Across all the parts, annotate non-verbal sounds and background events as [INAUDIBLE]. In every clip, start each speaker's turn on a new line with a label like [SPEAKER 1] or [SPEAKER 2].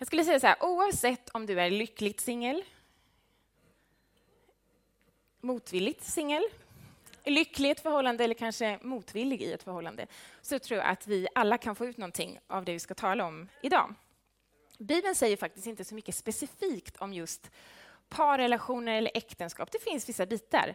[SPEAKER 1] Jag skulle säga så här, oavsett om du är lyckligt singel, motvilligt singel, lycklig i ett förhållande eller kanske motvillig i ett förhållande, så tror jag att vi alla kan få ut någonting av det vi ska tala om idag. Bibeln säger faktiskt inte så mycket specifikt om just parrelationer eller äktenskap. Det finns vissa bitar.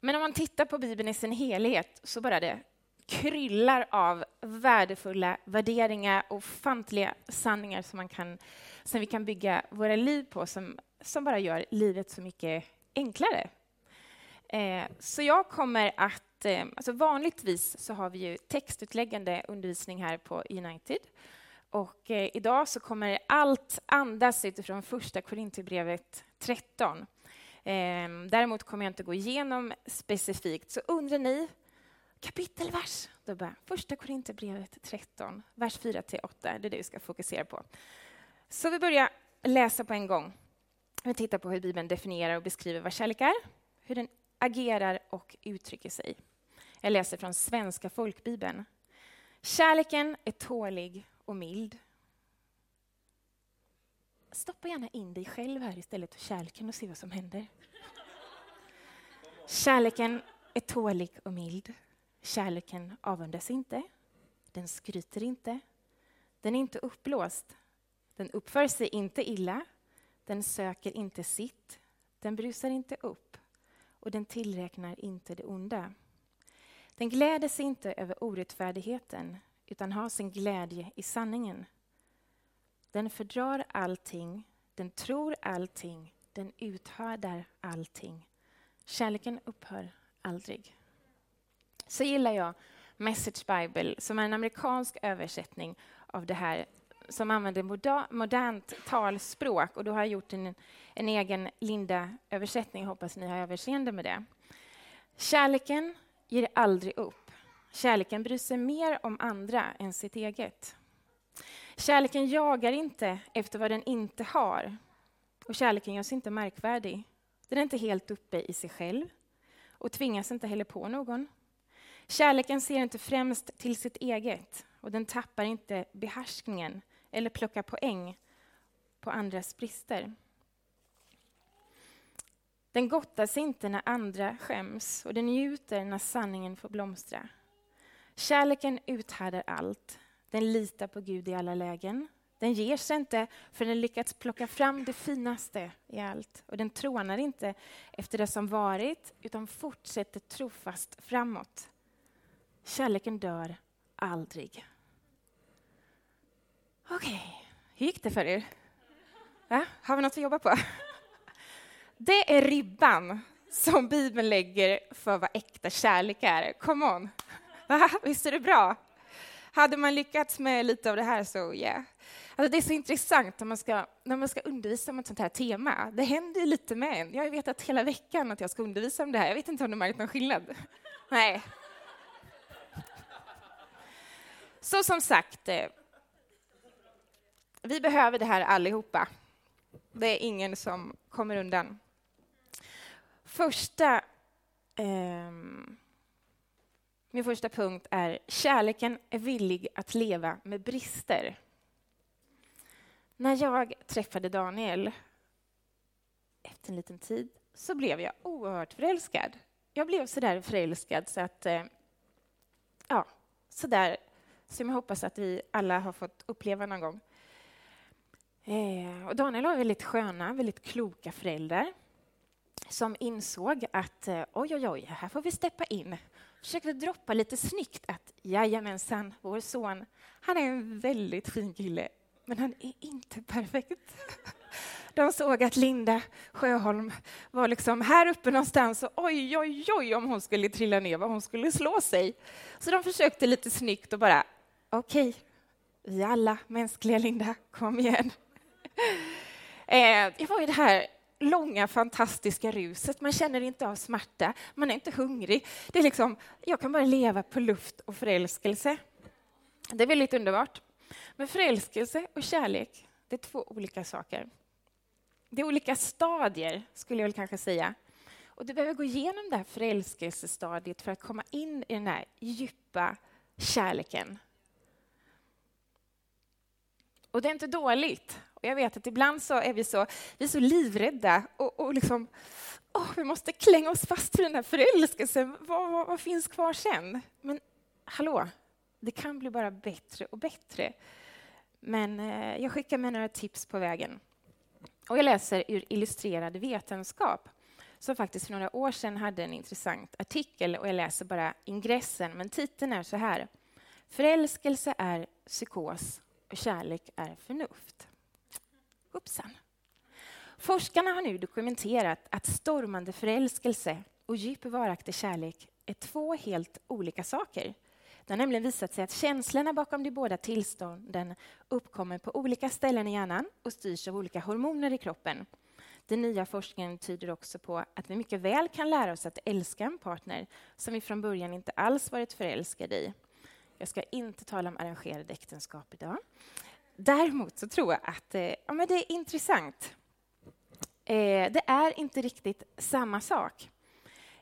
[SPEAKER 1] Men om man tittar på Bibeln i sin helhet så bara det kryllar av värdefulla värderingar och ofantliga sanningar som, man kan, som vi kan bygga våra liv på, som, som bara gör livet så mycket enklare. Eh, så jag kommer att... Eh, alltså vanligtvis så har vi ju textutläggande undervisning här på United. Och eh, idag så kommer allt andas utifrån första Korinthierbrevet 13. Ehm, däremot kommer jag inte gå igenom specifikt. Så undrar ni kapitelvers. Då bara, första Korinthierbrevet 13, vers 4-8. Det är det vi ska fokusera på. Så vi börjar läsa på en gång. Vi tittar på hur Bibeln definierar och beskriver vad kärlek är, hur den agerar och uttrycker sig. Jag läser från Svenska folkbibeln. Kärleken är tålig och mild. Stoppa gärna in dig själv här istället för kärleken och se vad som händer. Kärleken är tålig och mild. Kärleken avundas inte, den skryter inte, den är inte uppblåst, den uppför sig inte illa, den söker inte sitt, den brusar inte upp. Och den tillräknar inte det onda. Den gläder sig inte över orättfärdigheten utan har sin glädje i sanningen. Den fördrar allting, den tror allting, den uthärdar allting. Kärleken upphör aldrig så gillar jag Message Bible, som är en amerikansk översättning av det här som använder modernt talspråk. Och då har jag gjort en, en egen Linda-översättning. Hoppas ni har överseende med det. Kärleken ger aldrig upp. Kärleken bryr sig mer om andra än sitt eget. Kärleken jagar inte efter vad den inte har. Och kärleken görs inte märkvärdig. Den är inte helt uppe i sig själv och tvingas inte heller på någon. Kärleken ser inte främst till sitt eget och den tappar inte behärskningen eller plockar poäng på andras brister. Den gottar sig inte när andra skäms och den njuter när sanningen får blomstra. Kärleken uthärdar allt. Den litar på Gud i alla lägen. Den ger sig inte för den lyckats plocka fram det finaste i allt. Och den trånar inte efter det som varit utan fortsätter trofast framåt. Kärleken dör aldrig. Okej, okay. hur gick det för er? Ja, har vi något att jobba på? [LAUGHS] Det är ribban som Bibeln lägger för vad äkta kärlek är. Come on! [LAUGHS] Va? Visst är det bra? Hade man lyckats med lite av det här så. Yeah. Alltså det är så intressant när man, ska, när man ska undervisa om ett sånt här tema. Det händer ju lite med en. Jag har vetat hela veckan att jag ska undervisa om det här. Jag vet inte om du märkt någon skillnad? [LAUGHS] Nej, så som sagt, eh, vi behöver det här allihopa. Det är ingen som kommer undan. Första, eh, min första punkt är kärleken är villig att leva med brister. När jag träffade Daniel efter en liten tid så blev jag oerhört förälskad. Jag blev så där förälskad så att, eh, ja, så där som jag hoppas att vi alla har fått uppleva någon gång. Eh, och Daniel har väldigt sköna, väldigt kloka föräldrar som insåg att eh, oj, oj, oj, här får vi steppa in. Försökte droppa lite snyggt att jajamensan, vår son, han är en väldigt fin kille, men han är inte perfekt. [LAUGHS] De såg att Linda Sjöholm var liksom här uppe någonstans och oj, oj, oj om hon skulle trilla ner, vad hon skulle slå sig. Så de försökte lite snyggt och bara okej, okay, vi är alla mänskliga, Linda, kom igen. Eh, jag var i det här långa, fantastiska ruset. Man känner inte av smärta, man är inte hungrig. Det är liksom, jag kan bara leva på luft och förälskelse. Det är väldigt underbart. Men förälskelse och kärlek, det är två olika saker. Det är olika stadier, skulle jag väl kanske säga. Och du behöver gå igenom det här förälskelsestadiet för att komma in i den här djupa kärleken och det är inte dåligt Jag vet att ibland så är vi så, vi är så livrädda och, och liksom, oh, vi måste klänga oss fast vid den här förälskelsen. Vad, vad, vad finns kvar sen? Men hallå, det kan bli bara bättre och bättre. Men eh, jag skickar med några tips på vägen. Och jag läser ur Illustrerad vetenskap som faktiskt för några år sedan hade en intressant artikel och jag läser bara ingressen, men titeln är så här. Förälskelse är psykos kärlek är förnuft. Hoppsan. Forskarna har nu dokumenterat att stormande förälskelse och djup varaktig kärlek är två helt olika saker. Det har nämligen visat sig att känslorna bakom de båda tillstånden uppkommer på olika ställen i hjärnan och styrs av olika hormoner i kroppen. Den nya forskningen tyder också på att vi mycket väl kan lära oss att älska en partner som vi från början inte alls varit förälskade i. Jag ska inte tala om arrangerade äktenskap idag. Däremot så tror jag att eh, ja, men det är intressant. Eh, det är inte riktigt samma sak.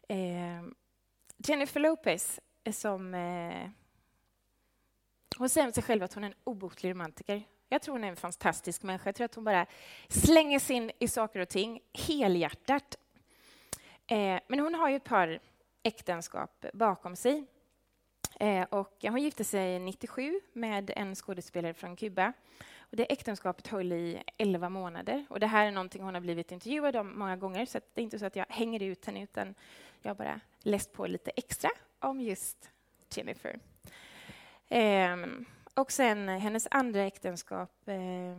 [SPEAKER 1] Eh, Jennifer Lopez, som... Eh, hon säger om sig själv att hon är en obotlig romantiker. Jag tror hon är en fantastisk människa. Jag tror att hon bara slänger sig in i saker och ting helhjärtat. Eh, men hon har ju ett par äktenskap bakom sig. Eh, och hon gifte sig 97 med en skådespelare från Kuba. Och det äktenskapet höll i 11 månader. Och det här är någonting hon har blivit intervjuad om många gånger, så det är inte så att jag hänger ut henne, utan jag har bara läst på lite extra om just Jennifer. Eh, och sen hennes andra äktenskap eh,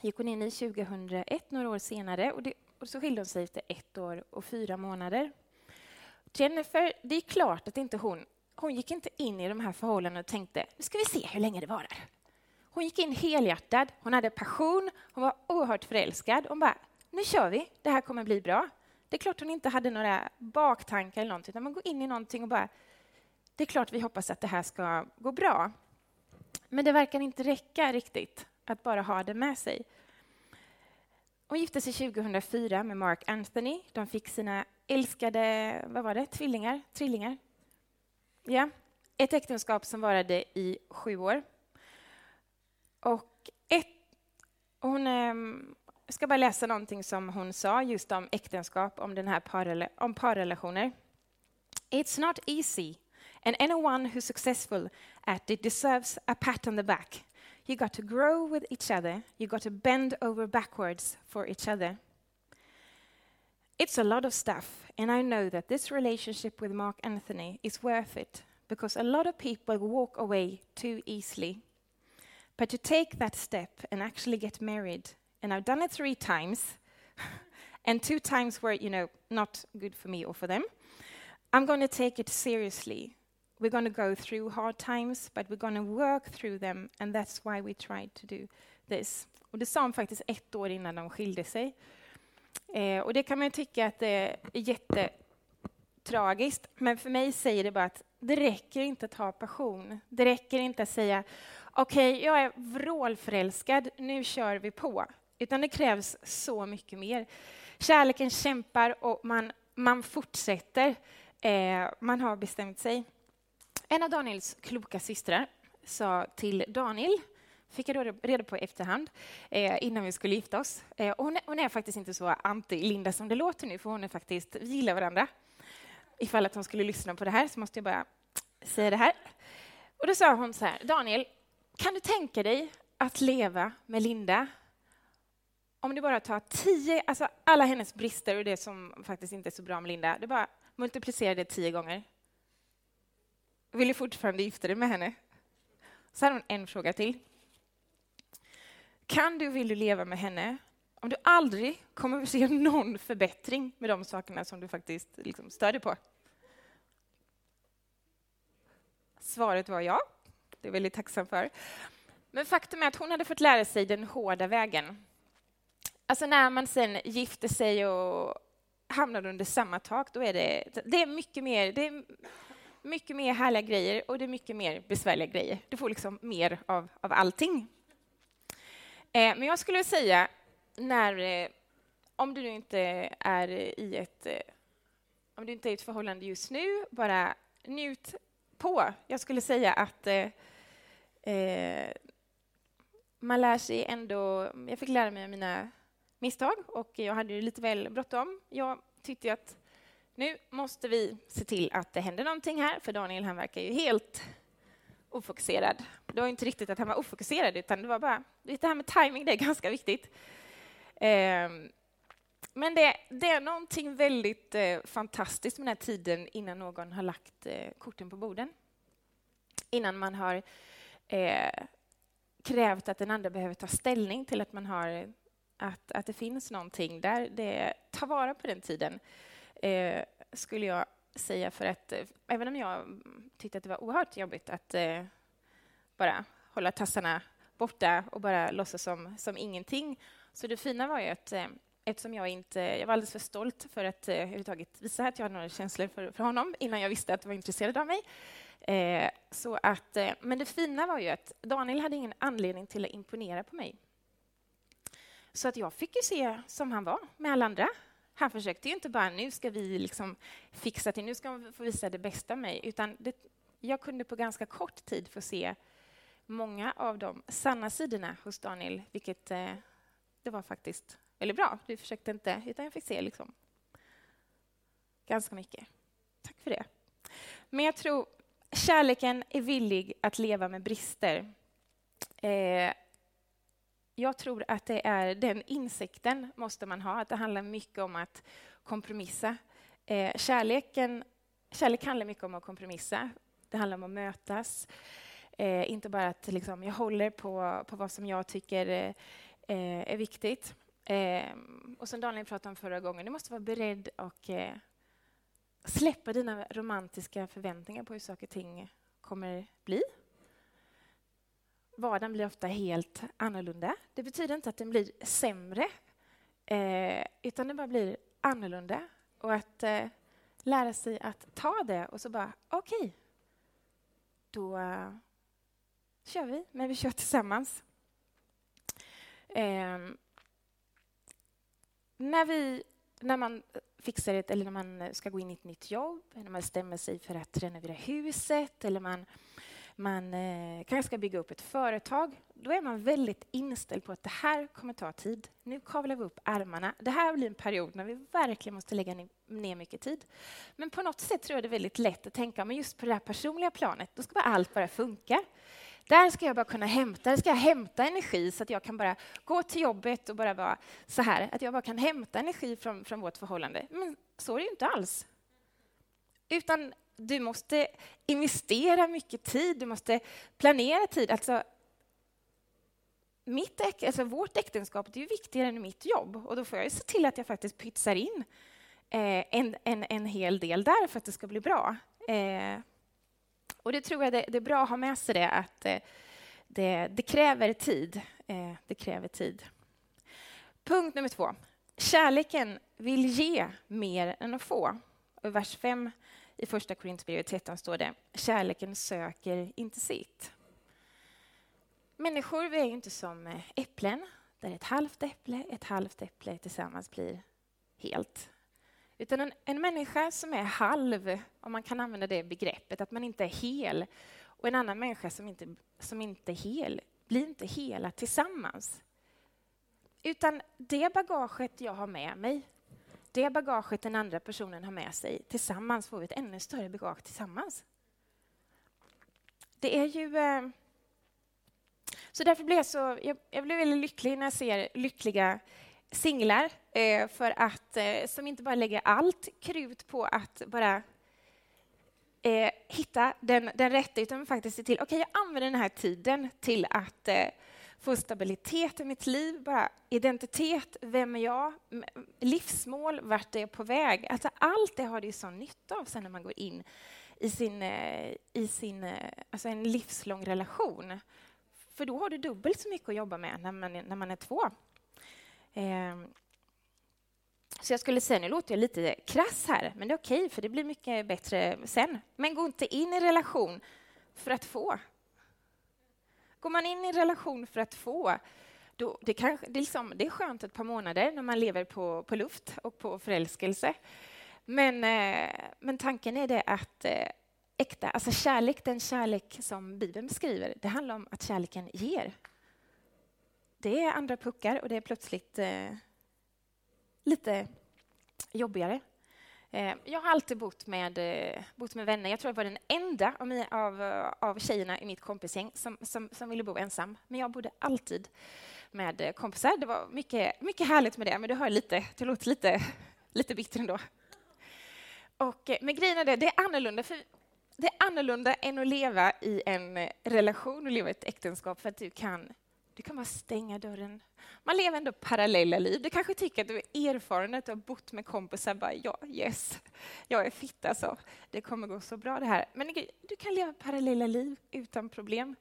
[SPEAKER 1] gick hon in i 2001, några år senare. Och, det, och så skilde hon sig efter ett år och fyra månader. Jennifer, det är klart att inte hon... Hon gick inte in i de här förhållandena och tänkte nu ska vi se hur länge det varar. Hon gick in helhjärtad, hon hade passion, hon var oerhört förälskad. Hon bara, nu kör vi, det här kommer bli bra. Det är klart hon inte hade några baktankar eller någonting, utan man går in i någonting och bara, det är klart vi hoppas att det här ska gå bra. Men det verkar inte räcka riktigt att bara ha det med sig. Hon gifte sig 2004 med Mark Anthony. De fick sina älskade, vad var det, tvillingar? Trillingar? Ja, ett äktenskap som varade i sju år. Och ett, hon, ehm, jag ska bara läsa någonting som hon sa just om äktenskap, om, den här parrela, om parrelationer. It's not easy and anyone who's successful at it deserves a pat on the back. You got to grow with each other. You got to bend over backwards for each other. It's a lot of stuff, and I know that this relationship with Mark Anthony is worth it because a lot of people walk away too easily. But to take that step and actually get married, and I've done it three times, [LAUGHS] and two times were, you know, not good for me or for them, I'm going to take it seriously we're going to go through hard times, but we're going to work through them, and that's why we tried to do this. Och det sa hon faktiskt ett år innan de skilde sig. Eh, och det kan man tycka att det är jättetragiskt, men för mig säger det bara att det räcker inte att ha passion. Det räcker inte att säga okej, okay, jag är vrålförälskad, nu kör vi på. Utan det krävs så mycket mer. Kärleken kämpar och man, man fortsätter. Eh, man har bestämt sig. En av Daniels kloka systrar sa till Daniel, fick jag reda på i efterhand, eh, innan vi skulle gifta oss. Eh, hon, är, hon, är, faktiskt inte så anti-Linda som det låter nu, för hon är faktiskt, vi gillar varandra. Ifall att hon skulle lyssna på det här så måste jag bara säga det här. Och då sa hon så här, Daniel, kan du tänka dig att leva med Linda om du bara tar tio, alltså alla hennes brister och det som faktiskt inte är så bra med Linda, du bara multiplicerar det tio gånger vill du fortfarande gifta dig med henne? Så hade hon en fråga till. Kan du, vill du leva med henne om du aldrig kommer att se någon förbättring med de sakerna som du faktiskt liksom stödjer på? Svaret var ja. Det är jag väldigt tacksam för. Men faktum är att hon hade fått lära sig den hårda vägen. Alltså när man sen gifter sig och hamnar under samma tak, då är det, det är mycket mer, det är mycket mer härliga grejer och det är mycket mer besvärliga grejer. Du får liksom mer av, av allting. Eh, men jag skulle säga, när, eh, om du inte är i ett eh, om du inte är i ett förhållande just nu, bara njut på. Jag skulle säga att eh, eh, man lär sig ändå... Jag fick lära mig av mina misstag och jag hade lite väl bråttom. Jag tyckte att nu måste vi se till att det händer någonting här, för Daniel han verkar ju helt ofokuserad. Det var inte riktigt att han var ofokuserad, utan det var bara... Det här med timing, det är ganska viktigt. Ehm, men det, det, är någonting väldigt eh, fantastiskt med den här tiden innan någon har lagt eh, korten på borden. Innan man har eh, krävt att den andra behöver ta ställning till att man har att, att det finns någonting där. Det, ta vara på den tiden, eh, skulle jag säga. För att eh, även om jag tyckte att det var oerhört jobbigt att eh, bara hålla tassarna borta och bara låtsas som, som ingenting. Så det fina var ju att eh, eftersom jag inte... Jag var alldeles för stolt för att eh, överhuvudtaget visa att jag hade några känslor för, för honom innan jag visste att han var intresserad av mig. Eh, så att, eh, men det fina var ju att Daniel hade ingen anledning till att imponera på mig. Så att jag fick ju se som han var med alla andra. Han försökte ju inte bara nu ska vi liksom fixa till, nu ska vi få visa det bästa av mig, utan det, jag kunde på ganska kort tid få se många av de sanna sidorna hos Daniel, vilket eh, det var faktiskt väldigt bra. Du försökte inte, utan jag fick se liksom ganska mycket. Tack för det. Men jag tror kärleken är villig att leva med brister. Eh, jag tror att det är den insikten måste man ha, att det handlar mycket om att kompromissa. Eh, kärleken, kärlek handlar mycket om att kompromissa. Det handlar om att mötas. Eh, inte bara att liksom, jag håller på, på vad som jag tycker eh, eh är viktigt. Eh, och som Daniel pratade om förra gången, du måste vara beredd och eh, släppa dina romantiska förväntningar på hur saker och ting kommer bli. Vardagen blir ofta helt annorlunda. Det betyder inte att den blir sämre, eh, utan den bara blir annorlunda. Och att eh, lära sig att ta det och så bara, okej, okay, då eh, kör vi, men vi kör tillsammans. Eh, när, vi, när man fixar ett, eller när man ska gå in i ett nytt jobb, när man bestämmer sig för att renovera huset eller man, man eh, kanske ska bygga upp ett företag, då är man väldigt inställd på att det här kommer ta tid. Nu kavlar vi upp ärmarna. Det här blir en period när vi verkligen måste lägga ner mycket tid. Men på något sätt tror jag det är väldigt lätt att tänka, men just på det här personliga planet, då ska bara allt bara funka. Där ska jag bara kunna hämta, där ska jag hämta energi så att jag kan bara gå till jobbet och bara vara så här, att jag bara kan hämta energi från, från vårt förhållande. Men så är det ju inte alls. Utan du måste investera mycket tid, du måste planera tid. Alltså, mitt äk, alltså vårt äktenskap det är ju viktigare än mitt jobb och då får jag se till att jag faktiskt pytsar in eh, en, en, en hel del där för att det ska bli bra. Eh, och det tror jag det, det, är bra att ha med sig det, att eh, det, det kräver tid. Eh, det kräver tid. Punkt nummer två. Kärleken vill ge mer än att få. Vers 5 i första Korinthierbrevet 13 står det kärleken söker inte sitt. Människor vi är ju inte som eh, äpplen, där ett halvt äpple, ett halvt äpple tillsammans blir helt. Utan en, en människa som är halv, om man kan använda det begreppet, att man inte är hel, och en annan människa som inte, som inte är hel, blir inte hela tillsammans. Utan det bagaget jag har med mig, det bagaget den andra personen har med sig, tillsammans får vi ett ännu större bagage tillsammans. Det är ju... Eh, så därför blir jag så... Jag, jag blir väldigt lycklig när jag ser lyckliga singlar eh, för att, eh, som inte bara lägger allt krut på att bara eh, hitta den, den rätta, utan faktiskt se till, okej, okay, jag använder den här tiden till att eh, få stabilitet i mitt liv, bara identitet, vem är jag, livsmål, vart är jag på väg? Alltså allt det har det ju sån nytta av sen när man går in i sin, eh, i sin eh, alltså en livslång relation. För då har du dubbelt så mycket att jobba med när man, när man är två. Ehm, så jag skulle säga, nu låter jag lite krass här, men det är okej, okay, för det blir mycket bättre sen. Men gå inte in i relation för att få. Går man in i en relation för att få, då, det, kanske, det, är liksom, det är skönt ett par månader när man lever på, på luft och på förälskelse. Men, eh, men tanken är det att eh, äkta, alltså kärlek, den kärlek som Bibeln beskriver, det handlar om att kärleken ger. det är andra puckar och det är plötsligt eh, lite jobbigare. Eh, jag har alltid bott med, eh, bott med vänner. Jag tror jag var den enda av, av, eh, av tjejerna i mitt kompisgäng som, som, som ville bo ensam. Men jag bodde alltid med kompisar. Det var mycket, mycket härligt med det, men du hör lite, det låter lite, lite bitter ändå. Och, men grejen är det, det är annorlunda. För det är annorlunda än att leva i en relation och leva i ett äktenskap för att du kan, du kan bara stänga dörren. Man lever ändå parallella liv. Du kanske tycker att du är erfaren, att du har bott med kompisar. Bara, ja, yes, jag är fitt alltså. Det kommer gå så bra det här. Men du kan leva parallella liv utan problem.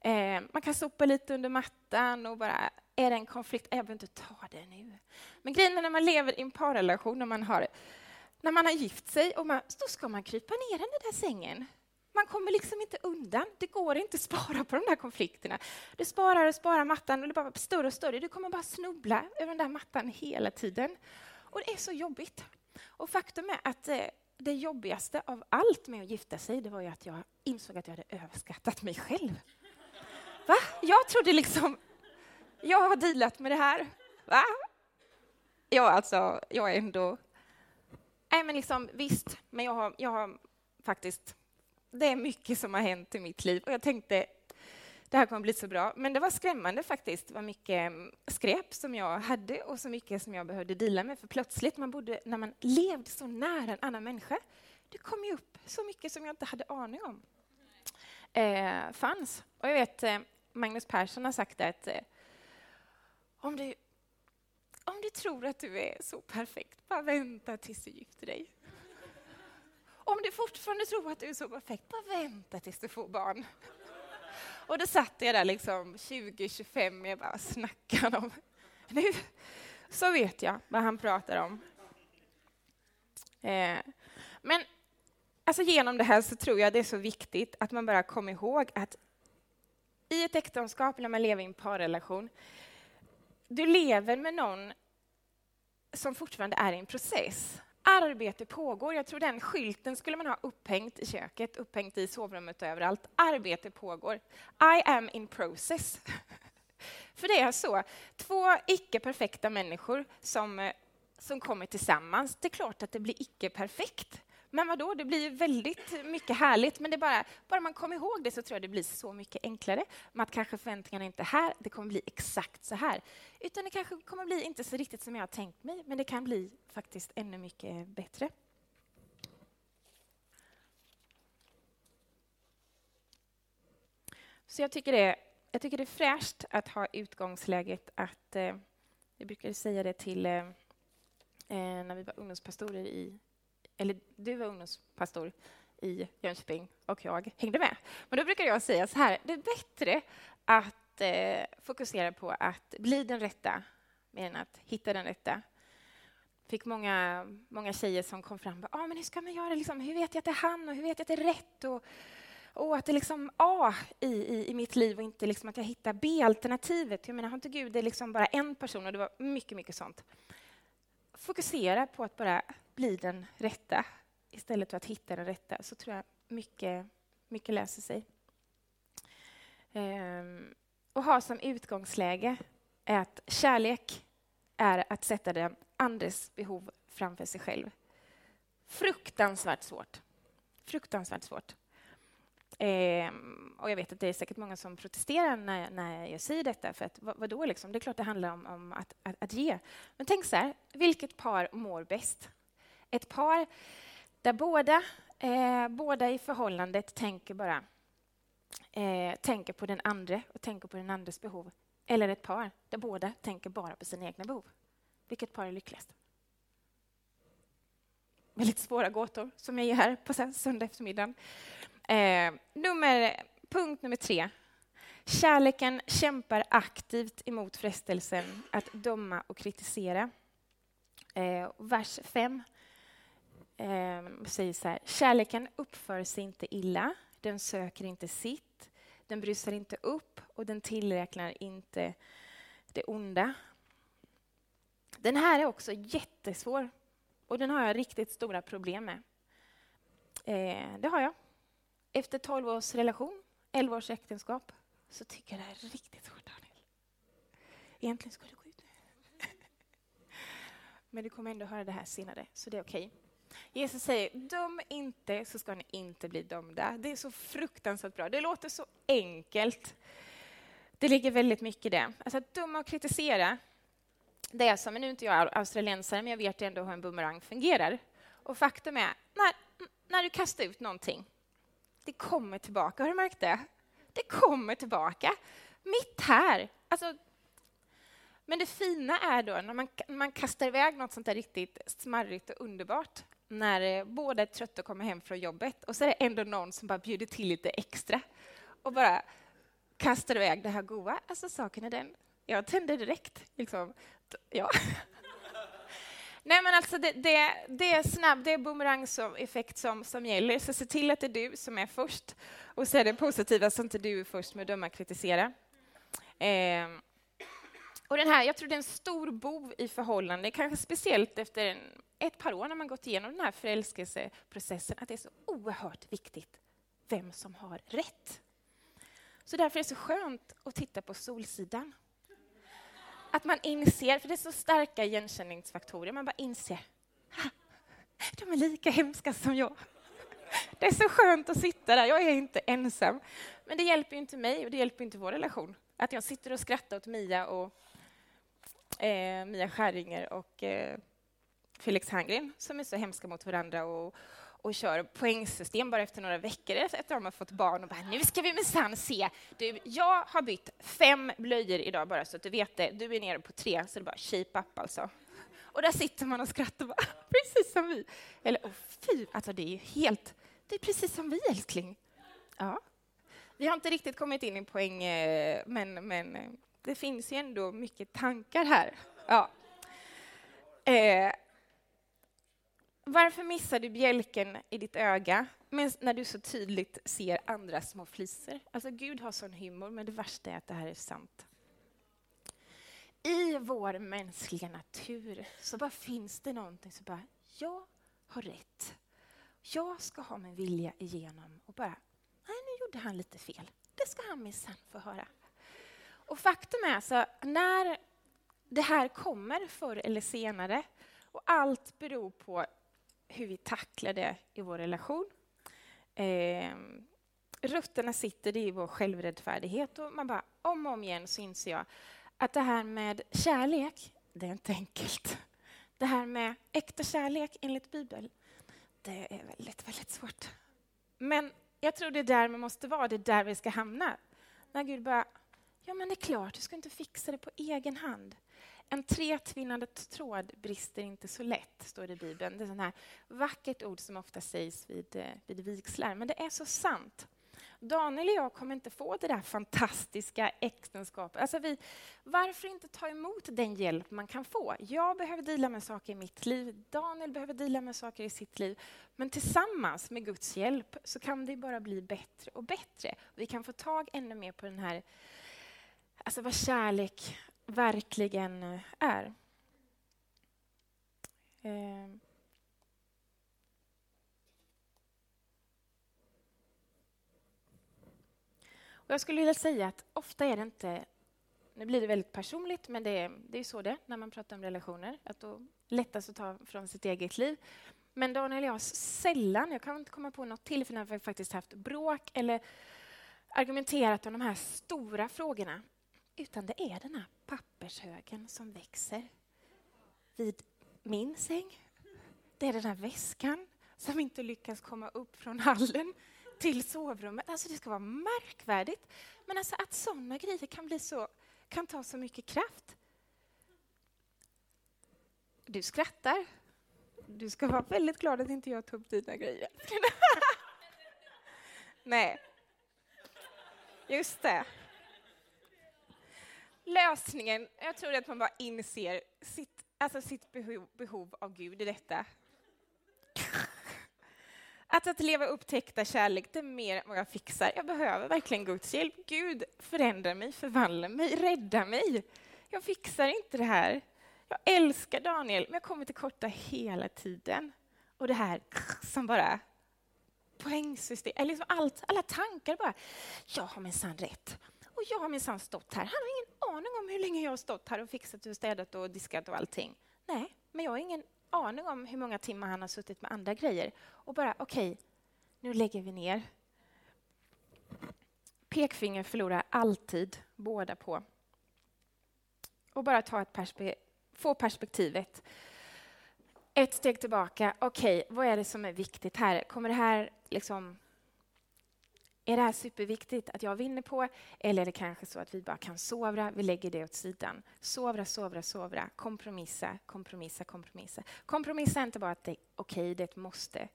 [SPEAKER 1] Eh, man kan sopa lite under mattan och bara, är det en konflikt? Jag behöver inte ta det nu. Men grejen är när man lever i en parrelation, när man har när man har gift sig, och man, då ska man krypa ner i den där sängen. Man kommer liksom inte undan. Det går inte att spara på de där konflikterna. Du sparar och sparar mattan och det bara större och större. Du kommer bara snubbla över den där mattan hela tiden. Och det är så jobbigt. Och faktum är att eh, det jobbigaste av allt med att gifta sig, det var ju att jag insåg att jag hade överskattat mig själv. Va? Jag trodde liksom, jag har dealat med det här. Va? Jag, alltså, jag är ändå Nej, men liksom, visst, men jag har, jag har faktiskt... Det är mycket som har hänt i mitt liv och jag tänkte det här kommer bli så bra. Men det var skrämmande faktiskt, vad mycket mm, skräp som jag hade och så mycket som jag behövde dela med. För plötsligt, man bodde, när man levde så nära en annan människa, det kom ju upp så mycket som jag inte hade aning om eh, fanns. Och jag vet, eh, Magnus Persson har sagt att eh, om du om du tror att du är så perfekt, bara vänta tills du gifter dig. Om du fortfarande tror att du är så perfekt, bara vänta tills du får barn. Och då satt jag där liksom 20-25, jag bara snackade om. Nu så vet jag vad han pratar om. Eh, men alltså genom det här så tror jag det är så viktigt att man bara kommer ihåg att i ett äktenskap, när man lever i en parrelation, du lever med någon som fortfarande är i en process. Arbete pågår. Jag tror den skylten skulle man ha upphängt i köket, upphängt i sovrummet och överallt. Arbete pågår. I am in process. [LAUGHS] För det är så. Två icke-perfekta människor som, eh, som kommer tillsammans. Det är klart att det blir icke-perfekt. Men vadå, det blir väldigt mycket härligt. Men det bara, bara man kommer ihåg det så tror jag det blir så mycket enklare. Med att kanske förväntningarna inte är här, det kommer bli exakt så här. Utan det kanske kommer bli inte så riktigt som jag har tänkt mig, men det kan bli faktiskt ännu mycket bättre. Så jag tycker det, jag tycker det är fräscht att ha utgångsläget att... Eh, jag brukade säga det till eh, eh när vi var ungdomspastorer i eller du var ungdomspastor i Jönköping och jag hängde med. Men då brukar jag säga så här, det är bättre att eh, fokusera på att bli den rätta mer än att hitta den rätta. fick många, många tjejer som kom fram och ah, men hur ska man göra? Liksom, hur vet jag att det är han och hur vet jag att det är rätt? Och, och att det är liksom A i, i, i mitt liv och inte liksom att jag hittar B-alternativet. Jag menar, har inte Gud det är liksom bara en person? Och det var mycket, mycket sånt. Fokusera på att bara bli den rätta istället för att hitta den rätta, så tror jag mycket, mycket löser sig. Ehm, och ha som utgångsläge att kärlek är att sätta den andres behov framför sig själv. Fruktansvärt svårt. Fruktansvärt svårt. Eh, och jag vet att det är säkert många som protesterar när, när jag säger detta. För att, vad, vadå liksom? Det är klart det handlar om, om att, att, att, ge. Men tänk så här, vilket par mår bäst? ett par där båda, eh, båda i förhållandet tänker bara eh, tänker på den andra och tänker på den andres behov. Eller ett par där båda tänker bara på sina egna behov. Vilket par är lyckligast? Väldigt svåra gåtor som jag ger här på söndag eftermiddag. Eh, nummer, punkt nummer tre. Kärleken kämpar aktivt emot frestelsen att döma och kritisera. Eh, vers 5 eh, säger så här, kärleken uppför sig inte illa, den söker inte sitt, den brusar inte upp och den tillräknar inte det onda. Den här är också jättesvår och den har jag riktigt stora problem med. Eh, det har jag. Efter 12 års relation, 11 års äktenskap, så tycker jag det är riktigt svårt, Daniel. egentligen skulle gå ut nu. [LAUGHS] Men du kommer ändå höra det här senare, så det är okej. Okay. Jesus säger, döm inte så ska ni inte bli dömda. Det är så fruktansvärt bra. Det låter så enkelt. Det ligger väldigt mycket i det. Alltså att döma och kritisera, det är som, nu är inte jag australiensare, men jag vet ändå hur en bumerang fungerar. Och faktum är, när, när du kastar ut någonting, det kommer tillbaka. Har du märkt det? Det kommer tillbaka. Mitt här. Alltså, men det fina är då när man, man kastar iväg något sånt där riktigt smarrigt och underbart, när eh, båda är trötta och kommer hem från jobbet och så är det ändå någon som bara bjuder till lite extra och bara kastar iväg det här goa. Alltså saken är den, jag tänder direkt. Liksom. Ja. [LAUGHS] Nej, men alltså det, det, det är snabb, det är boomerang-effekt som, som gäller. Så se till att det är du som är först. Och se det positiva så inte du är först med att döma och kritisera. Eh, och den här, jag tror det är en stor bov i förhållande, kanske speciellt efter en, ett par år när man gått igenom den här förälskelseprocessen, att det är så oerhört viktigt vem som har rätt. Så därför är det så skönt att titta på Solsidan. Att man inser, för det är så starka igenkänningsfaktorer, man bara inser, de är lika hemska som jag. Det är så skönt att sitta där, jag är inte ensam. Men det hjälper inte mig och det hjälper inte vår relation. Att jag sitter och skrattar åt Mia och eh, Mia Skäringer och eh, Felix Herngren som är så hemska mot varandra och, och kör poängsystem bara efter några veckor efter att de har fått barn och bara nu ska vi minsann se. Du, jag har bytt fem blöjor idag bara så att du vet det. Du är nere på tre så det är bara shape up alltså. Och där sitter man och skrattar bara, [LAUGHS] precis som vi. Eller oh, fy, alltså det är ju helt, det är precis som vi älskling. Ja. Vi har inte riktigt kommit in i poäng, eh, men, men eh, det finns ju ändå mycket tankar här. Ja. Eh, varför missar du bjälken i ditt öga när du så tydligt ser andra små flisor? Alltså, Gud har sån humor, men det värsta är att det här är sant. I vår mänskliga natur så bara finns det någonting som bara, jag har rätt. Jag ska ha min vilja igenom och bara, nej nu gjorde han lite fel. Det ska han minsann få höra. Och faktum är så när det här kommer förr eller senare och allt beror på hur vi tacklar det i vår relation. Eh, rötterna sitter i vår självrättfärdighet och man bara om och om igen så inser jag att det här med kärlek, det är inte enkelt. Det här med äkta kärlek enligt Bibeln, det är väldigt, väldigt svårt. Men jag tror det är där man måste vara, det är där vi ska hamna. När Gud bara, ja men det är klart, du ska inte fixa det på egen hand. En tretvinnande tråd brister inte så lätt, står det i Bibeln. Det är ett vackert ord som ofta sägs vid, eh, vid vigslar, men det är så sant. Daniel och jag kommer inte få det där fantastiska äktenskapet. Alltså vi, varför inte ta emot den hjälp man kan få? Jag behöver dela med saker i mitt liv, Daniel behöver dela med saker i sitt liv. Men tillsammans med Guds hjälp så kan det bara bli bättre och bättre. Vi kan få tag ännu mer på den här, alltså vad kärlek verkligen eh, är. Eh. Och jag skulle vilja säga att ofta är det inte... Nu blir det väldigt personligt, men det är, det är så det när man pratar om relationer. Att då lättast att ta från sitt eget liv. Men Daniel och jag sällan, jag kan inte komma på något till, för när vi faktiskt haft bråk eller argumenterat om de här stora frågorna. Utan det är den här pappershögen som växer vid min säng. Det är den här väskan som inte lyckas komma upp från hallen till sovrummet. Alltså det ska vara märkvärdigt. Men alltså att sådana grejer kan, bli så, kan ta så mycket kraft. Du skrattar. Du ska vara väldigt glad att inte jag tog upp dina grejer. [LAUGHS] Nej. Just det. Lösningen, jag tror att man bara inser sitt, alltså sitt behov, behov av Gud i detta. Att, att leva upptäckta kärlek, det är mer än vad jag fixar. Jag behöver verkligen Guds hjälp. Gud förändrar mig, förvandlar mig, räddar mig. Jag fixar inte det här. Jag älskar Daniel, men jag kommer till korta hela tiden. Och det här som bara poängsystem, eller liksom allt, alla tankar bara. Jag har minsann rätt. Och jag har minsann stått här. Han har ingen aning om hur länge jag har stått här och fixat och städat och diskat och allting. Nej, men jag har ingen aning om hur många timmar han har suttit med andra grejer. Och bara, okej, okay, nu lägger vi ner. Pekfinger förlorar alltid båda på. Och bara ta ett perspe få perspektivet. Ett steg tillbaka. Okej, okay, vad är det som är viktigt här? Kommer det här liksom är det här superviktigt att jag vinner på? Eller är det kanske så att vi bara kan sovra, vi lägger det åt sidan. Sovra, sovra, sovra, kompromissa, kompromissa, kompromissa. Kompromissa är inte bara att det är okej, okay, det är ett måste.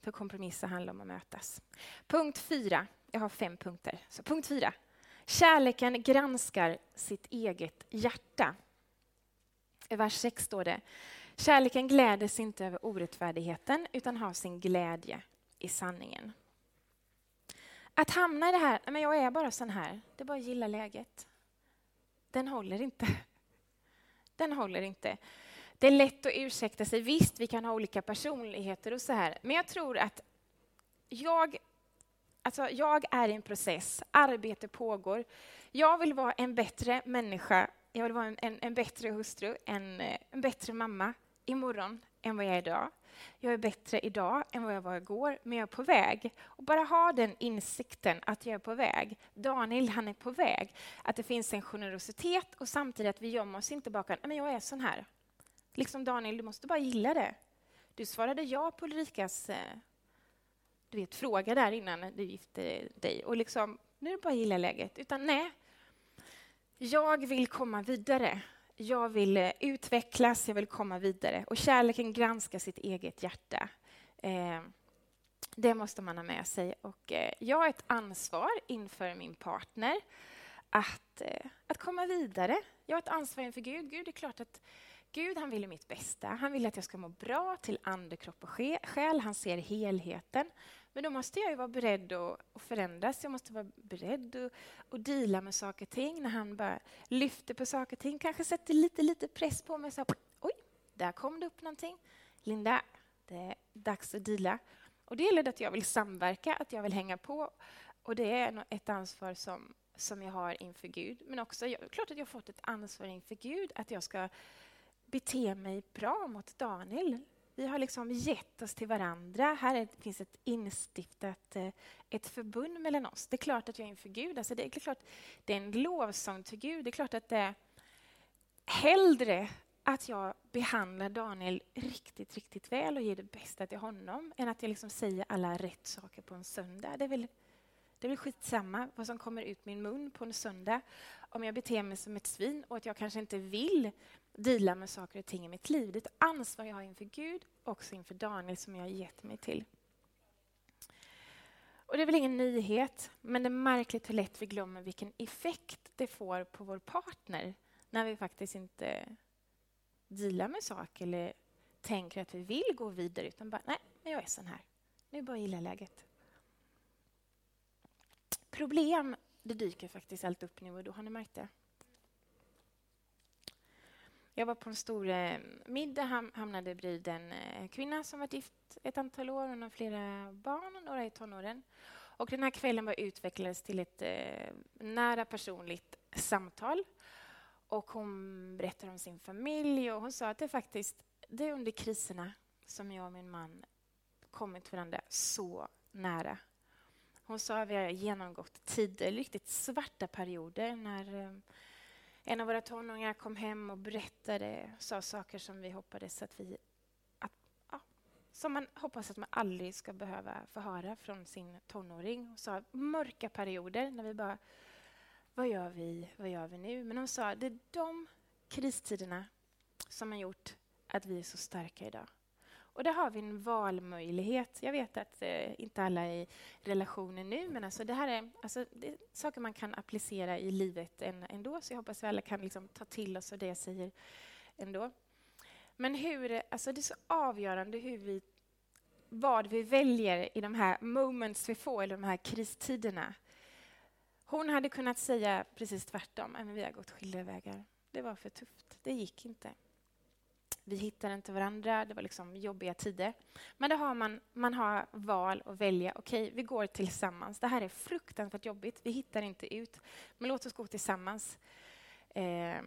[SPEAKER 1] För kompromissa handlar om att mötas. Punkt fyra. Jag har fem punkter. Så punkt fyra. Kärleken granskar sitt eget hjärta. I vers 6 står det Kärleken gläder sig inte över orättfärdigheten utan har sin glädje i sanningen. Att hamna i det här, men jag är bara sån här, det är bara att gilla läget. Den håller inte. [LAUGHS] Den håller inte. Det är lätt att ursäkta sig. Visst, vi kan ha olika personligheter och så här, men jag tror att jag, alltså jag är i en process, arbete pågår. Jag vill vara en bättre människa, jag vill vara en, en, en bättre hustru, en, eh, en bättre mamma imorgon än vad jag är idag. Jag är bättre idag än vad jag var igår, men jag är på väg. Och bara ha den insikten att jag är på väg. Daniel, han är på väg. Att det finns en generositet och samtidigt att vi gömmer oss inte bakom men jag är sån här. Liksom Daniel, du måste bara gilla det. Du svarade ja på Ulrikas eh, du vet, fråga där innan du gifte dig. Och liksom, nu är det bara att gilla läget. Utan nej, jag vill komma vidare. Jag vill eh, utvecklas, jag vill komma vidare. Och kärleken granskar sitt eget hjärta. Eh, det måste man ha med sig. Och eh, jag har ett ansvar inför min partner att, eh, att komma vidare. Jag har ett ansvar inför Gud. Gud, det är klart att Gud han vill mitt bästa. Han vill att jag ska må bra till ande, kropp och själ. Han ser helheten. Men då måste jag ju vara beredd att, att förändras. Jag måste vara beredd att, att deala med saker och ting. När han bara lyfter på saker och ting, kanske sätter lite, lite press på mig. Så, Oj, där kom det upp någonting. Linda, det är dags att deala. Och det gäller att jag vill samverka, att jag vill hänga på. Och det är ett ansvar som, som jag har inför Gud. Men också, jag, klart att jag har fått ett ansvar inför Gud, att jag ska bete mig bra mot Daniel. Vi har liksom gett oss till varandra. Här finns ett instiftat eh, ett förbund mellan oss. Det är klart att jag är inför Gud. Alltså det är klart det är en lovsång till Gud. Det är klart att det är hellre att jag behandlar Daniel riktigt, riktigt väl och ger det bästa till honom än att jag liksom säger alla rätt saker på en söndag. Det är väl, det är väl skitsamma vad som kommer ut min mun på en söndag om jag beter mig som ett svin och att jag kanske inte vill dela med saker och ting i mitt liv. Det är ett ansvar jag har inför Gud, också inför Daniel som jag har gett mig till. Och Det är väl ingen nyhet, men det är märkligt hur lätt vi glömmer vilken effekt det får på vår partner när vi faktiskt inte dealar med saker eller tänker att vi vill gå vidare, utan bara nej, men jag är sån här. Nu är bara gilla läget. Problem, det dyker faktiskt allt upp nu och då. Har ni märkt det? Jag var på en stor eh, middag, ham hamnade bredvid en eh, kvinna som varit gift ett antal år. Hon har flera barn, och några i tonåren. Och den här kvällen var utvecklades till ett eh, nära personligt samtal. Och hon berättade om sin familj och hon sa att det faktiskt det är under kriserna som jag och min man kommit varandra så nära. Hon sa att vi har genomgått tider, riktigt svarta perioder när eh, en av våra tonåringar kom hem och berättade, sa saker som vi hoppades att vi... Att, ja, som man hoppas att man aldrig ska behöva få höra från sin tonåring. Hon sa mörka perioder när vi bara... Vad gör vi? Vad gör vi nu? Men hon sa det är de kristiderna som har gjort att vi är så starka idag. Och där har vi en valmöjlighet. Jag vet att eh, inte alla är i relationer nu, men alltså det här är, alltså, det är saker man kan applicera i livet ändå, så jag hoppas vi alla kan liksom ta till oss av det jag säger ändå. Men hur, alltså det är så avgörande hur vi, vad vi väljer i de här moments vi får, eller de här kristiderna. Hon hade kunnat säga precis tvärtom, men vi har gått skilda vägar. Det var för tufft, det gick inte vi hittade inte varandra, det var liksom jobbiga tider. Men då har man, man har val att välja, okej, okay, vi går tillsammans. Det här är fruktansvärt jobbigt, vi hittar inte ut, men låt oss gå tillsammans. Eh,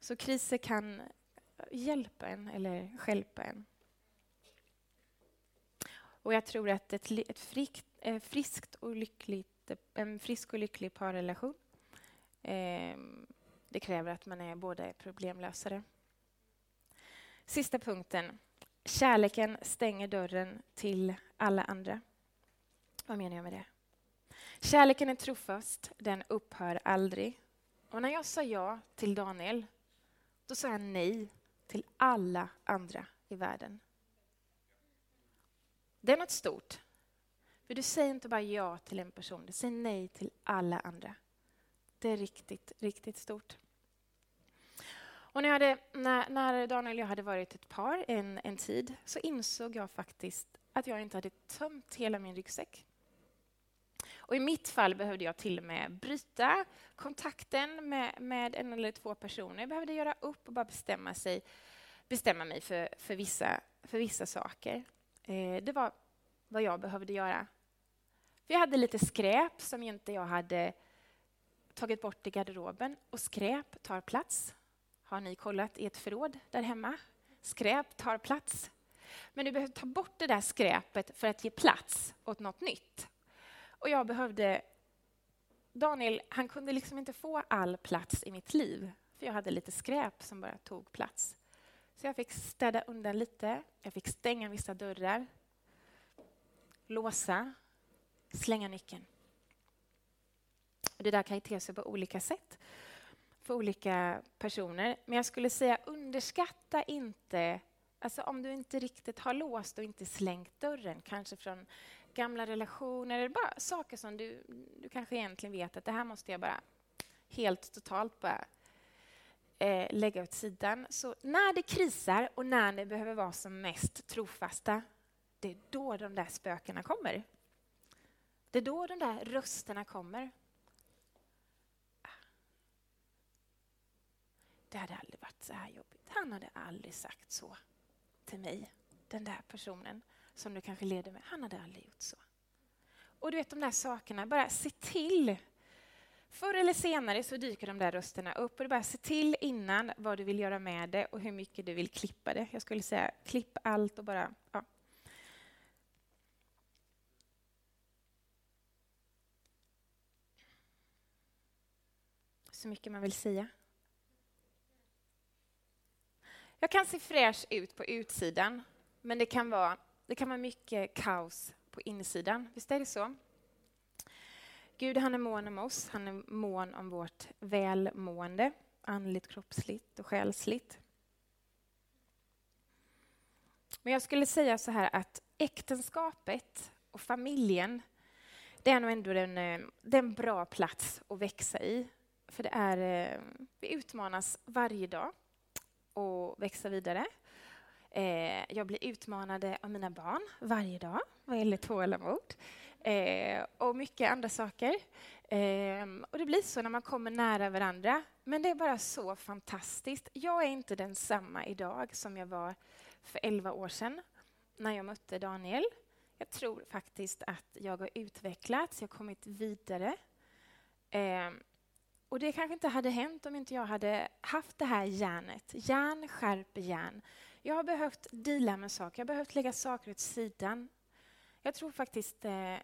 [SPEAKER 1] så kriser kan hjälpa en eller skälpa en. Och jag tror att ett, ett frikt, eh, friskt och lyckligt, en frisk och lycklig parrelation eh, det kräver att man är både problemlösare. Sista punkten. Kärleken stänger dörren till alla andra. Vad menar jag med det? Kärleken är trofast, den upphör aldrig. Och när jag sa ja till Daniel, då sa jag nej till alla andra i världen. Det är något stort. För du säger inte bara ja till en person, du säger nej till alla andra. Det är riktigt, riktigt stort. Och när, hade, när, när, Daniel och jag hade varit ett par en, en tid så insåg jag faktiskt att jag inte hade tömt hela min ryggsäck. Och I mitt fall behövde jag till och med bryta kontakten med, med en eller två personer. Jag behövde göra upp och bara bestämma, sig, bestämma mig för, för, vissa, för vissa saker. Eh, det var vad jag behövde göra. För jag hade lite skräp som inte jag hade tagit bort i garderoben. Och skräp tar plats. Har ni kollat i ett förråd där hemma? Skräp tar plats. Men du behöver ta bort det där skräpet för att ge plats åt något nytt. Och jag behövde... Daniel, han kunde liksom inte få all plats i mitt liv, för jag hade lite skräp som bara tog plats. Så jag fick städa undan lite, jag fick stänga vissa dörrar, låsa, slänga nyckeln. Det där kan ju te sig på olika sätt för olika personer. Men jag skulle säga underskatta inte Alltså om du inte riktigt har låst och inte slängt dörren, kanske från gamla relationer, eller bara saker som du, du kanske egentligen vet att det här måste jag bara helt totalt bara eh, lägga åt sidan. Så när det krisar och när ni behöver vara som mest trofasta, det är då de där spökena kommer. Det är då de där rösterna kommer. Det hade aldrig varit så här jobbigt. Han hade aldrig sagt så till mig, den där personen som du kanske leder med. Han hade aldrig gjort så. Och du vet de där sakerna, bara se till. Förr eller senare så dyker de där rösterna upp och du bara se till innan vad du vill göra med det och hur mycket du vill klippa det. Jag skulle säga klipp allt och bara ja. Så mycket man vill säga. Jag kan se fräsch ut på utsidan, men det kan vara, det kan vara mycket kaos på insidan. Visst är det så? Gud han är mån om oss, han är mån om vårt välmående, andligt, kroppsligt och själsligt. Men jag skulle säga så här att äktenskapet och familjen, det är nog ändå en, eh, den bra plats att växa i. För det är, eh, vi utmanas varje dag och växa vidare. Eh, jag blir utmanad av mina barn varje dag vad gäller tålamod eh, och mycket andra saker. Eh, och det blir så när man kommer nära varandra. Men det är bara så fantastiskt. Jag är inte densamma idag som jag var för elva år sedan när jag mötte Daniel. Jag tror faktiskt att jag har utvecklats, jag har kommit vidare. Eh, och det kanske inte hade hänt om inte jag hade haft det här järnet. Järn skärper järn. Jag har behövt dela med saker, jag har behövt lägga saker åt sidan. Jag tror faktiskt eh,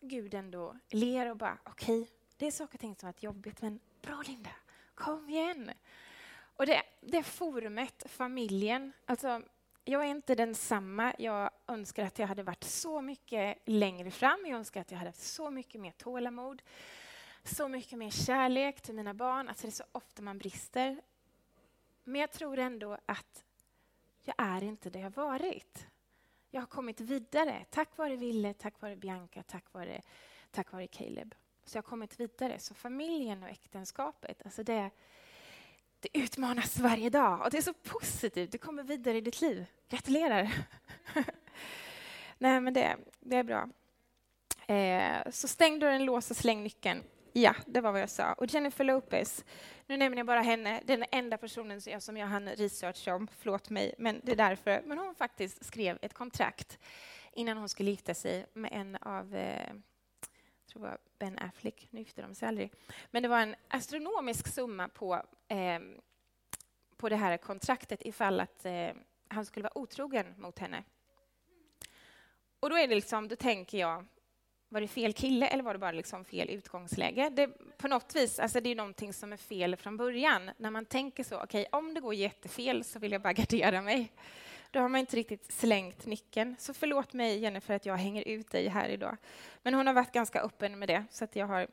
[SPEAKER 1] Gud ändå ler och bara, okej, okay, det är saker och ting som har varit jobbigt, men bra Linda, kom igen. Och det, det forumet, familjen, alltså jag är inte densamma. Jag önskar att jag hade varit så mycket längre fram. Jag önskar att jag hade haft så mycket mer tålamod så mycket mer kärlek till mina barn. Alltså det är så ofta man brister. Men jag tror ändå att jag är inte det jag varit. Jag har kommit vidare tack vare Ville, tack vare Bianca, tack vare, tack vare Caleb. Så jag har kommit vidare. Så familjen och äktenskapet, alltså det, det utmanas varje dag. Och det är så positivt. Du kommer vidare i ditt liv. Gratulerar! [LAUGHS] Nej, men det, det är bra. Eh, så stäng dörren, lås och släng nyckeln. Ja, det var vad jag sa. Och Jennifer Lopez, nu nämner jag bara henne, den enda personen som jag, som jag hann researcha om, förlåt mig, men det är därför. Men hon faktiskt skrev ett kontrakt innan hon skulle gifta sig med en av eh, jag tror det var Ben Affleck, nu gifte de sig aldrig. Men det var en astronomisk summa på, eh, på det här kontraktet ifall att eh, han skulle vara otrogen mot henne. Och då är det liksom, då tänker jag, var det fel kille eller var det bara liksom fel utgångsläge? Det, på något vis, alltså det är någonting som är fel från början. När man tänker så, okej, okay, om det går jättefel så vill jag bara [LAUGHS] gardera mig. Då har man inte riktigt slängt nyckeln. Så förlåt mig, Jennifer, att jag hänger ut dig här idag. Men hon har varit ganska öppen med det, så att jag har...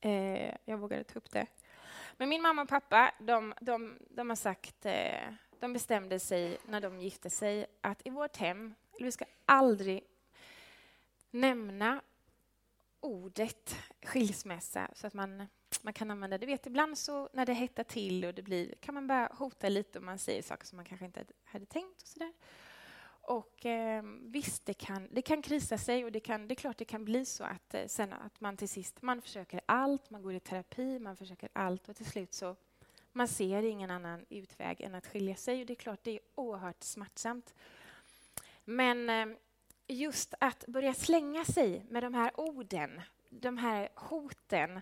[SPEAKER 1] Eh, jag vågade ta upp det. Men min mamma och pappa, de, de, de har sagt... Eh, de bestämde sig när de gifte sig att i vårt hem, vi ska aldrig nämna ordet skilsmässa så att man, man kan använda det. vet, ibland så när det hettar till och det blir, kan man bara hota lite och man säger saker som man kanske inte hade tänkt. och så där. Och eh, visst, det kan, det kan krisa sig och det, kan, det är klart det kan bli så att, eh, sen att man till sist man försöker allt, man går i terapi, man försöker allt och till slut så man ser ingen annan utväg än att skilja sig. Och det är klart, det är oerhört smärtsamt. Men eh, just att börja slänga sig med de här orden, de här hoten,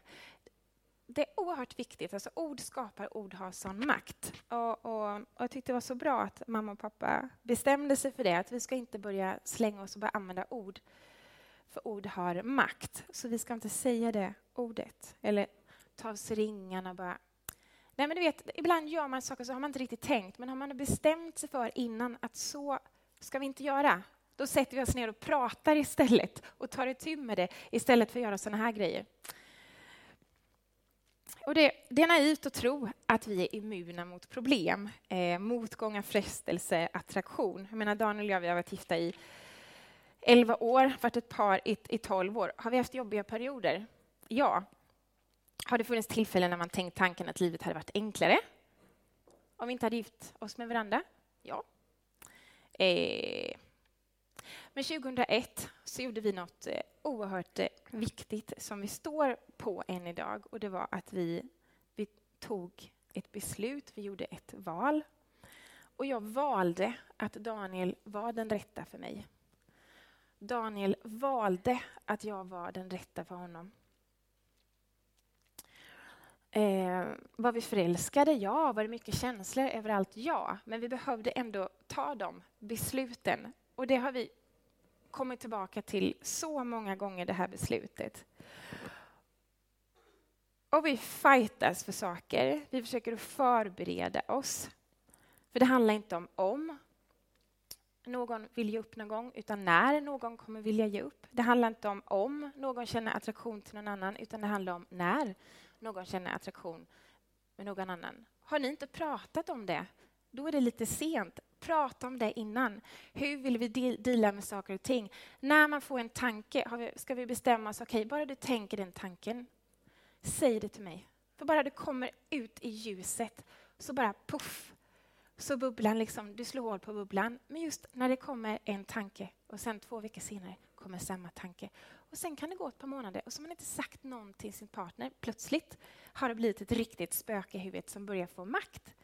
[SPEAKER 1] det är oerhört viktigt. Alltså, ord skapar, ord har sån makt. Och, och, och, jag tyckte det var så bra att mamma och pappa bestämde sig för det, att vi ska inte börja slänga oss och börja använda ord, för ord har makt. Så vi ska inte säga det ordet, eller ta av sig ringarna och bara... Nej, men du vet, ibland gör man saker så har man inte riktigt tänkt, men har man bestämt sig för innan att så ska vi inte göra, då sätter vi oss ner och pratar istället och tar itu med det istället för att göra sådana här grejer. Och det, det, är naivt att tro att vi är immuna mot problem, eh, motgångar, frestelse, attraktion. Jag menar, Daniel och jag vi har varit gifta i 11 år, varit ett par i, i 12 år. Har vi haft jobbiga perioder? Ja. Har det funnits tillfällen när man tänkt tanken att livet hade varit enklare om vi inte hade gift oss med varandra? Ja. Eh, men 2001 så gjorde vi något eh, oerhört eh, viktigt som vi står på än idag och det var att vi, vi tog ett beslut, vi gjorde ett val. Och jag valde att Daniel var den rätta för mig. Daniel valde att jag var den rätta för honom. Eh, var vi förälskade? Ja. Var det mycket känslor överallt? Ja. Men vi behövde ändå ta de besluten. Och det har vi kommit tillbaka till så många gånger, det här beslutet. Och vi fightas för saker. Vi försöker att förbereda oss. För det handlar inte om om någon vill ge upp någon gång, utan när någon kommer vilja ge upp. Det handlar inte om om någon känner attraktion till någon annan, utan det handlar om när någon känner attraktion med någon annan. Har ni inte pratat om det, då är det lite sent. Prata om det innan. Hur vill vi dela med saker och ting? När man får en tanke ska vi bestämma oss, okej, okay, bara du tänker den tanken, säg det till mig. För bara du kommer ut i ljuset, så bara puff, så bubblan liksom, du slår hål på bubblan. Men just när det kommer en tanke och sen två veckor senare kommer samma tanke. Och sen kan det gå ett par månader och så har man inte sagt någonting till sin partner. Plötsligt har det blivit ett riktigt spöke i huvudet som börjar få makt.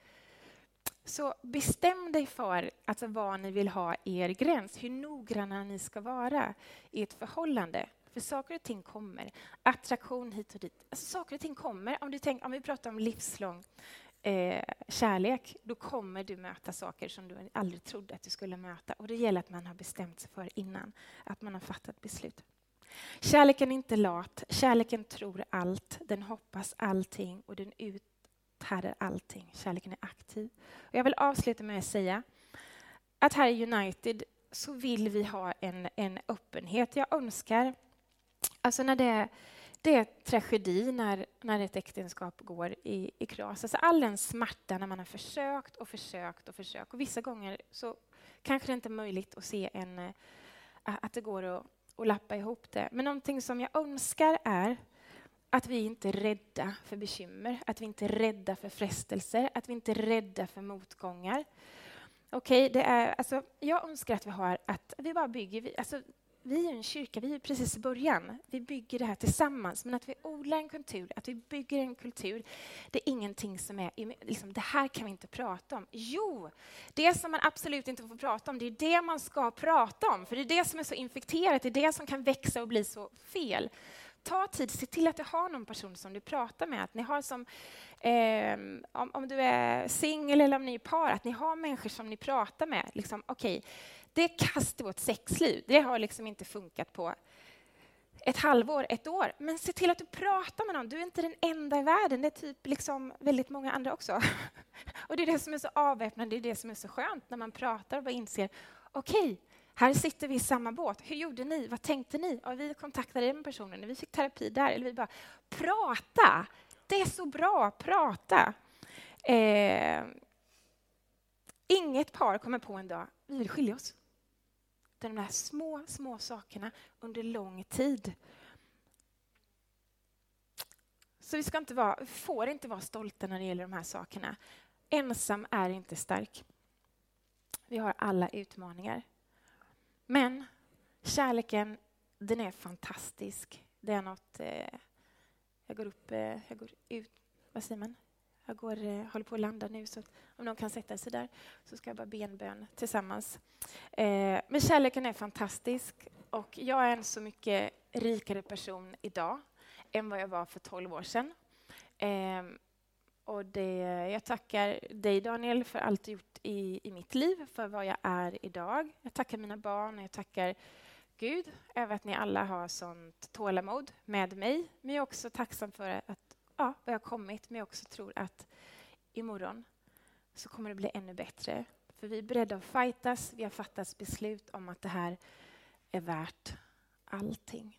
[SPEAKER 1] Så bestäm dig för alltså, vad ni vill ha i er gräns, hur noggranna ni ska vara i ett förhållande. För saker och ting kommer. Attraktion hit och dit. Alltså, saker och ting kommer. Om, du tänk, om vi pratar om livslång eh, kärlek, då kommer du möta saker som du aldrig trodde att du skulle möta. Och Det gäller att man har bestämt sig för innan, att man har fattat beslut. Kärleken är inte lat, kärleken tror allt, den hoppas allting och den ut här är allting. Kärleken är aktiv. Och jag vill avsluta med att säga att här i United så vill vi ha en, en öppenhet. Jag önskar, alltså när det, det är tragedi när, när ett äktenskap går i, i kras. Alltså all den smärta när man har försökt och försökt och försökt. Och vissa gånger så kanske det inte är möjligt att se en, eh, att det går att, att lappa ihop det. Men någonting som jag önskar är att vi inte är rädda för bekymmer, att vi inte är rädda för frestelser, att vi inte är rädda för motgångar. Okej, okay, det är, alltså, jag önskar att vi har att vi bara bygger, alltså, vi är en kyrka, vi är precis i början. Vi bygger det här tillsammans. Men att vi odlar en kultur, att vi bygger en kultur, det är ingenting som är... Liksom, det här kan vi inte prata om. Jo, det som man absolut inte får prata om, det är det man ska prata om. För det är det som är så infekterat, det är det som kan växa och bli så fel ta tid, se till att du har någon person som du pratar med. Att ni har som, eh, om, om, du är singel eller om ni är par, att ni har människor som ni pratar med. Liksom, okay, det är i vårt sexliv. Det har liksom inte funkat på ett halvår, ett år. Men se till att du pratar med någon. Du är inte den enda i världen. Det är typ liksom väldigt många andra också. [LAUGHS] Och Det är det som är så avväpnande, det är det som är så skönt när man pratar och bara inser okej, okay, här sitter vi i samma båt. Hur gjorde ni? Vad tänkte ni? Ja, vi kontaktade den personen, vi fick terapi där. Eller vi bara, prata! Det är så bra, prata! Eh, inget par kommer på en dag, vi vill skilja oss. Det är de där små, små sakerna under lång tid. Så vi ska inte vara, får inte vara stolta när det gäller de här sakerna. Ensam är inte stark. Vi har alla utmaningar. Men kärleken, den är fantastisk. Det är något... Eh, jag går upp, eh, jag går ut, vad säger man? Jag går, eh, håller på att landa nu, så om någon kan sätta sig där så ska jag bara be en bön tillsammans. Eh, men kärleken är fantastisk och jag är en så mycket rikare person idag än vad jag var för 12 år sedan. Ehm, och det, jag tackar dig, Daniel, för allt du gjort i, i mitt liv, för vad jag är idag. Jag tackar mina barn och jag tackar Gud över att ni alla har sånt tålamod med mig. Men jag är också tacksam för att ja, vad jag har kommit, men jag också tror att imorgon så kommer det bli ännu bättre. För vi är beredda att fightas, vi har fattat beslut om att det här är värt allting.